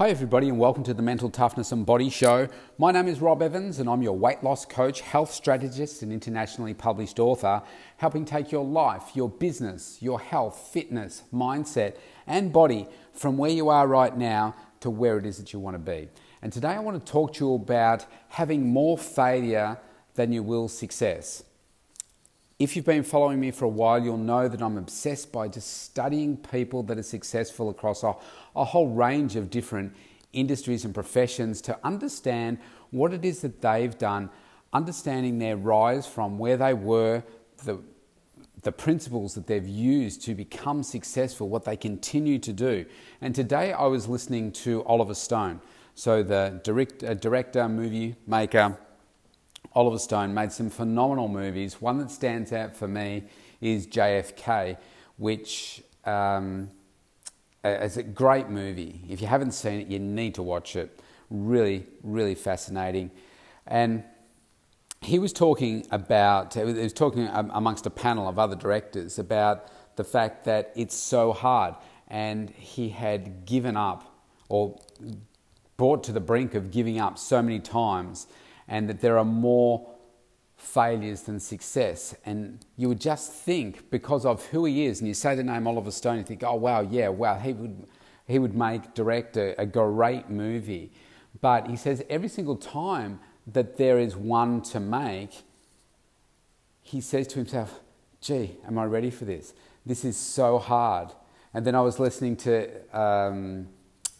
Hi, everybody, and welcome to the Mental Toughness and Body Show. My name is Rob Evans, and I'm your weight loss coach, health strategist, and internationally published author, helping take your life, your business, your health, fitness, mindset, and body from where you are right now to where it is that you want to be. And today I want to talk to you about having more failure than you will success. If you've been following me for a while, you'll know that I'm obsessed by just studying people that are successful across a, a, whole range of different industries and professions to understand what it is that they've done, understanding their rise from where they were, the, the principles that they've used to become successful, what they continue to do. And today I was listening to Oliver Stone, so the direct, uh, director, movie maker, Oliver Stone made some phenomenal movies. One that stands out for me is JFK, which um, is a great movie. If you haven't seen it, you need to watch it. Really, really fascinating. And he was talking about, he was talking amongst a panel of other directors about the fact that it's so hard. And he had given up or brought to the brink of giving up so many times and that there are more failures than success. And you would just think, because of who he is, and you say the name Oliver Stone, you think, oh, wow, yeah, wow, he would, he would make, direct a, a great movie. But he says every single time that there is one to make, he says to himself, gee, am I ready for this? This is so hard. And then I was listening to um,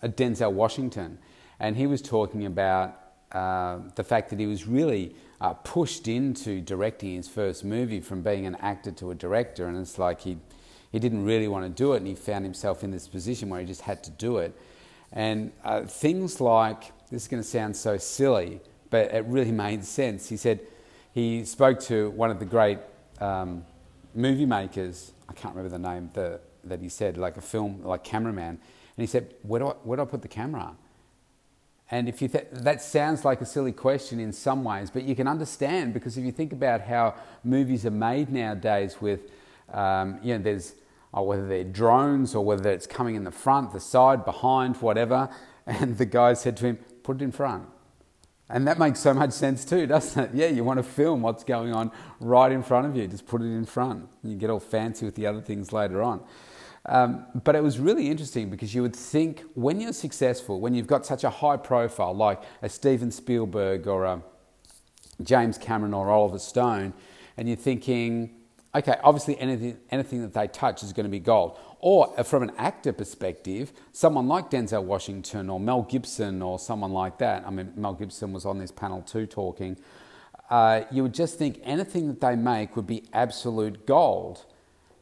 Denzel Washington, and he was talking about uh, the fact that he was really uh, pushed into directing his first movie from being an actor to a director, and it's like he he didn't really want to do it, and he found himself in this position where he just had to do it. And uh, things like this is going to sound so silly, but it really made sense. He said he spoke to one of the great um, movie makers. I can't remember the name the, that he said, like a film, like cameraman, and he said, "Where do I, where do I put the camera?" And if you th- that sounds like a silly question in some ways, but you can understand because if you think about how movies are made nowadays, with um, you know, there's oh, whether they're drones or whether it's coming in the front, the side, behind, whatever, and the guy said to him, "Put it in front." And that makes so much sense too, doesn't it? Yeah, you want to film what's going on right in front of you, just put it in front. You get all fancy with the other things later on. Um, but it was really interesting because you would think when you're successful, when you've got such a high profile like a Steven Spielberg or a James Cameron or Oliver Stone, and you're thinking, okay, obviously anything, anything that they touch is going to be gold. Or uh, from an actor perspective, someone like Denzel Washington or Mel Gibson or someone like that. I mean, Mel Gibson was on this panel too talking. Uh, you would just think anything that they make would be absolute gold.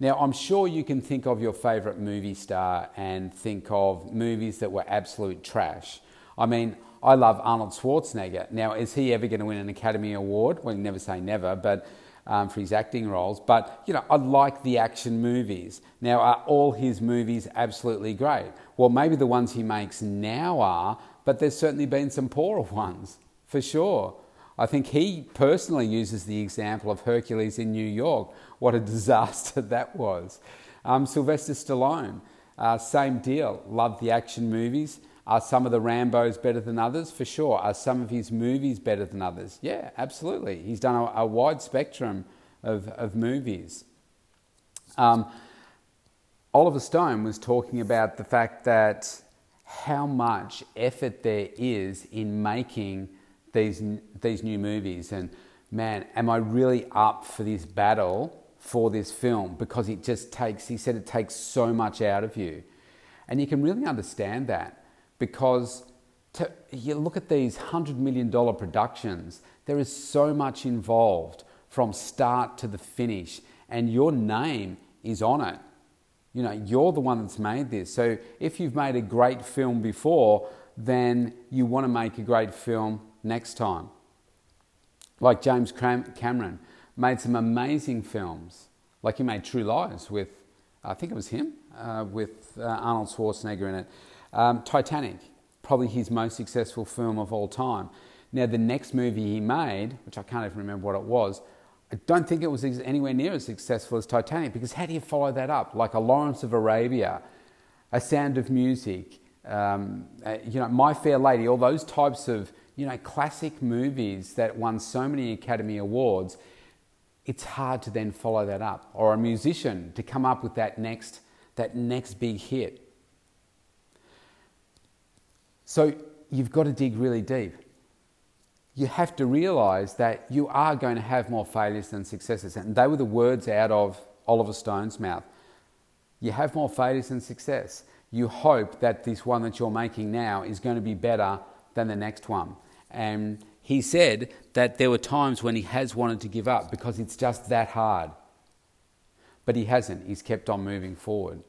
Now, I'm sure you can think of your favourite movie star and think of movies that were absolute trash. I mean, I love Arnold Schwarzenegger. Now, is he ever going to win an Academy Award? Well, never say never, but um, for his acting roles. But, you know, I like the action movies. Now, are all his movies absolutely great? Well, maybe the ones he makes now are, but there's certainly been some poorer ones, for sure. I think he personally uses the example of Hercules in New York. What a disaster that was. Um, Sylvester Stallone, uh, same deal. Loved the action movies. Are some of the Rambos better than others? For sure. Are some of his movies better than others? Yeah, absolutely. He's done a, a wide spectrum of, of movies. Um, Oliver Stone was talking about the fact that how much effort there is in making these, these new movies. And man, am I really up for this battle for this film? Because it just takes, he said, it takes so much out of you. And you can really understand that because to, you look at these $100 million productions, there is so much involved from start to the finish, and your name is on it. You know, you're the one that's made this. So if you've made a great film before, then you want to make a great film next time. Like James Cameron made some amazing films, like he made True Lies with, I think it was him, uh, with uh, Arnold Schwarzenegger in it. Um, Titanic, probably his most successful film of all time. Now, the next movie he made, which I can't even remember what it was, I don't think it was anywhere near as successful as Titanic because how do you follow that up? Like a Lawrence of Arabia, A Sound of Music, um, uh, you know, My Fair Lady, all those types of, you know, classic movies that won so many Academy Awards, it's hard to then follow that up. Or a musician to come up with that next, that next big hit. So you've got to dig really deep. You have to realize that you are going to have more failures than successes. And they were the words out of Oliver Stone's mouth. You have more failures than success. You hope that this one that you're making now is going to be better than the next one. And he said that there were times when he has wanted to give up because it's just that hard. But he hasn't, he's kept on moving forward.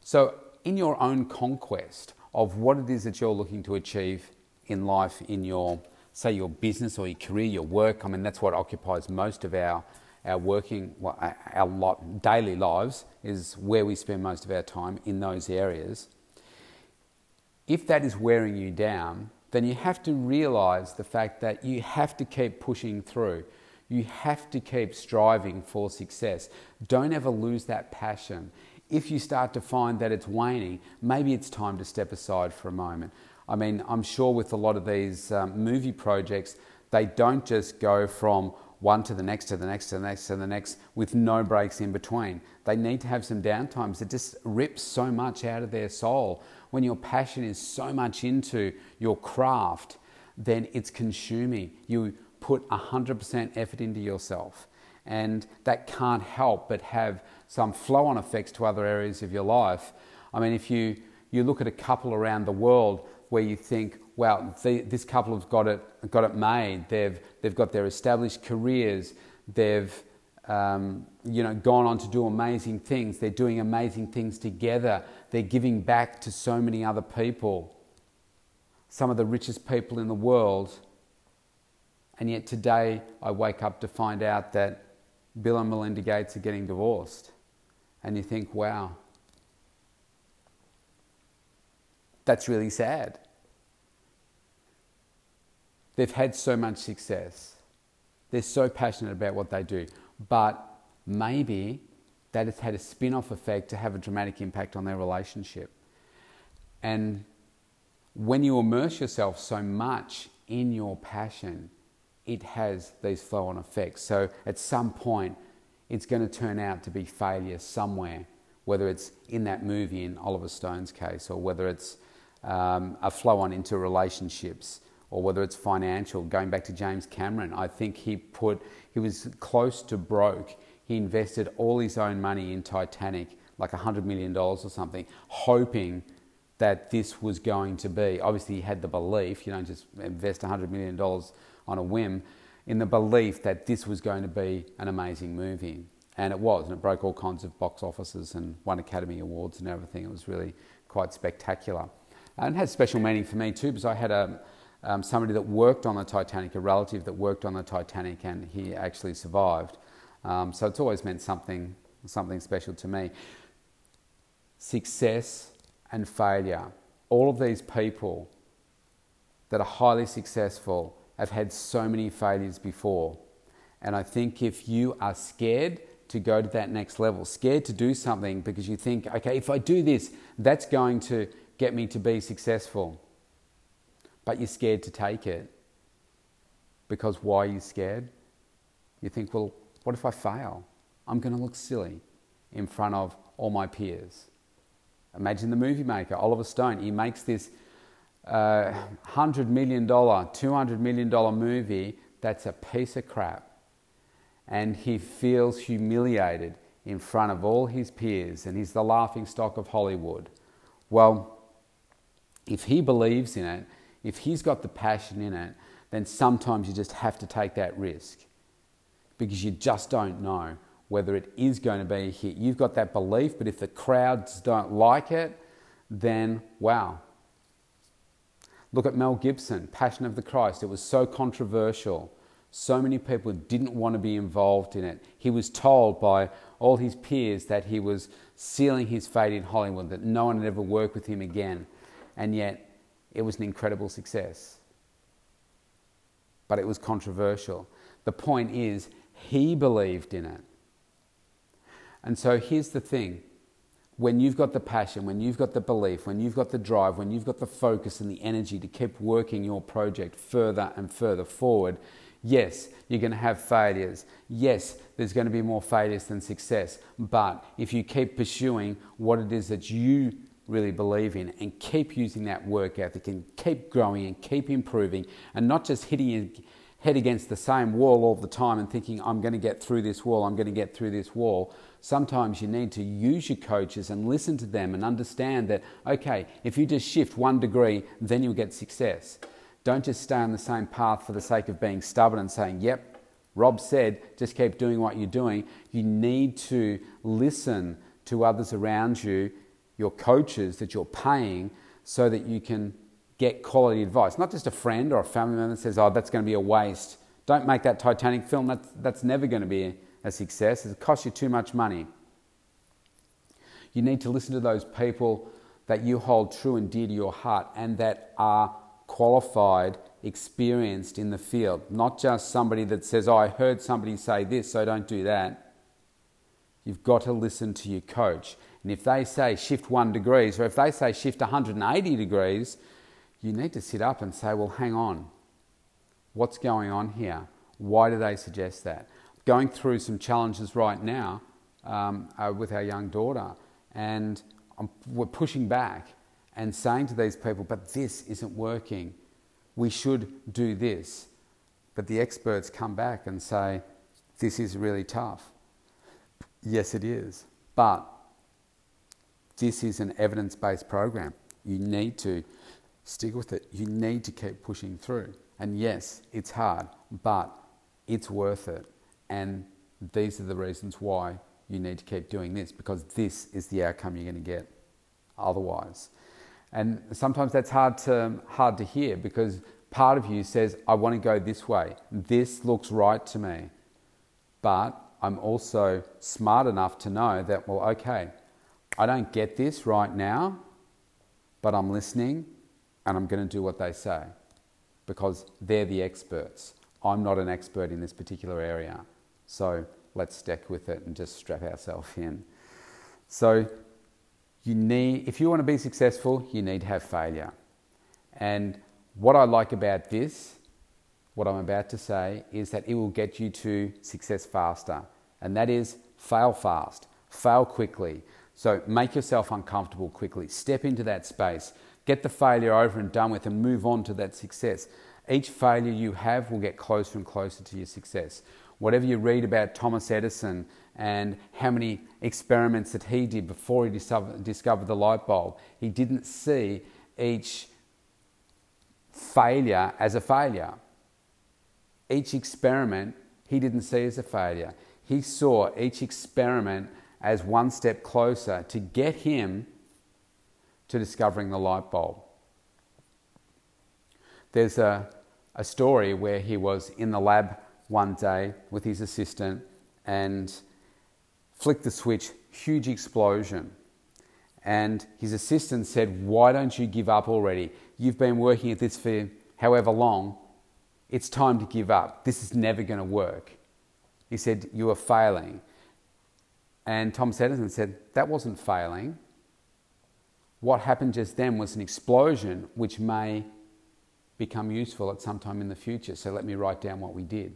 So, in your own conquest of what it is that you're looking to achieve in life, in your, say, your business or your career, your work, I mean, that's what occupies most of our, our working, well, our daily lives, is where we spend most of our time in those areas. If that is wearing you down, then you have to realize the fact that you have to keep pushing through. You have to keep striving for success. Don't ever lose that passion. If you start to find that it's waning, maybe it's time to step aside for a moment. I mean, I'm sure with a lot of these um, movie projects, they don't just go from one to the next to the next to the next to the next with no breaks in between. They need to have some downtimes. It just rips so much out of their soul when your passion is so much into your craft, then it's consuming. You put 100% effort into yourself. And that can't help but have some flow on effects to other areas of your life. I mean, if you, you look at a couple around the world where you think, wow, the, this couple have got it, got it made, they've, they've got their established careers, they've um, you know, gone on to do amazing things. They're doing amazing things together. They're giving back to so many other people, some of the richest people in the world. And yet today I wake up to find out that Bill and Melinda Gates are getting divorced. And you think, wow, that's really sad. They've had so much success. They're so passionate about what they do but maybe that has had a spin off effect to have a dramatic impact on their relationship. And when you immerse yourself so much in your passion, it has these flow on effects. So at some point, it's going to turn out to be failure somewhere, whether it's in that movie in Oliver Stone's case, or whether it's um, a flow on into relationships, or whether it's financial. Going back to James Cameron, I think he put he was close to broke. He invested all his own money in Titanic, like $100 million or something, hoping that this was going to be. Obviously, he had the belief, you don't just invest $100 million on a whim, in the belief that this was going to be an amazing movie. And it was, and it broke all kinds of box offices and won Academy Awards and everything. It was really quite spectacular. And it had special meaning for me too, because I had a, um, somebody that worked on the Titanic, a relative that worked on the Titanic, and he actually survived. Um, so it's always meant something, something special to me. Success and failure. All of these people that are highly successful have had so many failures before. And I think if you are scared to go to that next level, scared to do something because you think, okay, if I do this, that's going to get me to be successful but you're scared to take it. Because why are you scared? You think, well, what if I fail? I'm going to look silly in front of all my peers. Imagine the movie maker, Oliver Stone. He makes this uh, $100 million, $200 million movie that's a piece of crap. And he feels humiliated in front of all his peers, and he's the laughing stock of Hollywood. Well, if he believes in it, if he's got the passion in it, then sometimes you just have to take that risk because you just don't know whether it is going to be a hit. You've got that belief, but if the crowds don't like it, then wow. Look at Mel Gibson, Passion of the Christ. It was so controversial. So many people didn't want to be involved in it. He was told by all his peers that he was sealing his fate in Hollywood, that no one would ever work with him again. And yet, it was an incredible success. But it was controversial. The point is, he believed in it. And so here's the thing when you've got the passion, when you've got the belief, when you've got the drive, when you've got the focus and the energy to keep working your project further and further forward, yes, you're going to have failures. Yes, there's going to be more failures than success. But if you keep pursuing what it is that you really believe in and keep using that work ethic and keep growing and keep improving and not just hitting your head against the same wall all the time and thinking, I'm going to get through this wall, I'm going to get through this wall. Sometimes you need to use your coaches and listen to them and understand that, okay, if you just shift one degree, then you'll get success. Don't just stay on the same path for the sake of being stubborn and saying, yep, Rob said, just keep doing what you're doing. You need to listen to others around you, your coaches that you're paying, so that you can get quality advice. Not just a friend or a family member that says, oh, that's going to be a waste. Don't make that Titanic film. That's, that's never going to be a success. It costs you too much money. You need to listen to those people that you hold true and dear to your heart and that are qualified, experienced in the field, not just somebody that says, Oh, I heard somebody say this, so don't do that. You've got to listen to your coach. And if they say shift one degrees, or if they say shift 180 degrees, you need to sit up and say, Well, hang on. What's going on here? Why do they suggest that? Going through some challenges right now um, uh, with our young daughter, and I'm, we're pushing back and saying to these people, but this isn't working. We should do this. But the experts come back and say, this is really tough. Yes, it is. But this is an evidence based program. You need to stick with it. You need to keep pushing through. And yes, it's hard, but it's worth it. And these are the reasons why you need to keep doing this because this is the outcome you're going to get otherwise. And sometimes that's hard to, hard to hear because part of you says, I want to go this way. This looks right to me. But I'm also smart enough to know that, well, okay, I don't get this right now, but I'm listening and I'm going to do what they say because they're the experts. I'm not an expert in this particular area. So let's stick with it and just strap ourselves in. So you need, if you want to be successful, you need to have failure. And what I like about this, what I'm about to say, is that it will get you to success faster. And that is fail fast, fail quickly. So make yourself uncomfortable quickly. Step into that space. Get the failure over and done with and move on to that success. Each failure you have will get closer and closer to your success. Whatever you read about Thomas Edison and how many experiments that he did before he discovered the light bulb. He didn't see each failure as a failure. Each experiment he didn't see as a failure. He saw each experiment as one step closer to get him to discovering the light bulb. There's a, a story where he was in the lab one day with his assistant and flicked the switch, huge explosion. And his assistant said, Why don't you give up already? You've been working at this for however long. It's time to give up. This is never going to work. He said, You are failing. And Thomas Edison said, That wasn't failing. What happened just then was an explosion which may become useful at some time in the future. So let me write down what we did.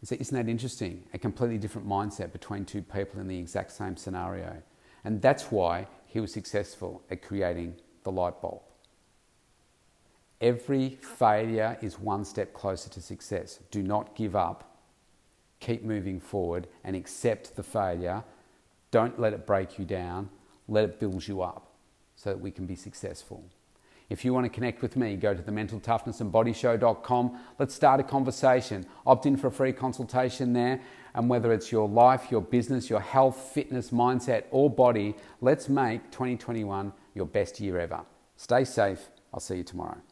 And so, isn't that interesting? A completely different mindset between two people in the exact same scenario. And that's why he was successful at creating the light bulb. Every failure is one step closer to success. Do not give up. Keep moving forward and accept the failure. Don't let it break you down. Let it build you up so that we can be successful. If you want to connect with me, go to the mental toughness mentaltoughnessandbodyshow.com. Let's start a conversation. Opt in for a free consultation there. And whether it's your life, your business, your health, fitness, mindset, or body, let's make 2021 your best year ever. Stay safe. I'll see you tomorrow.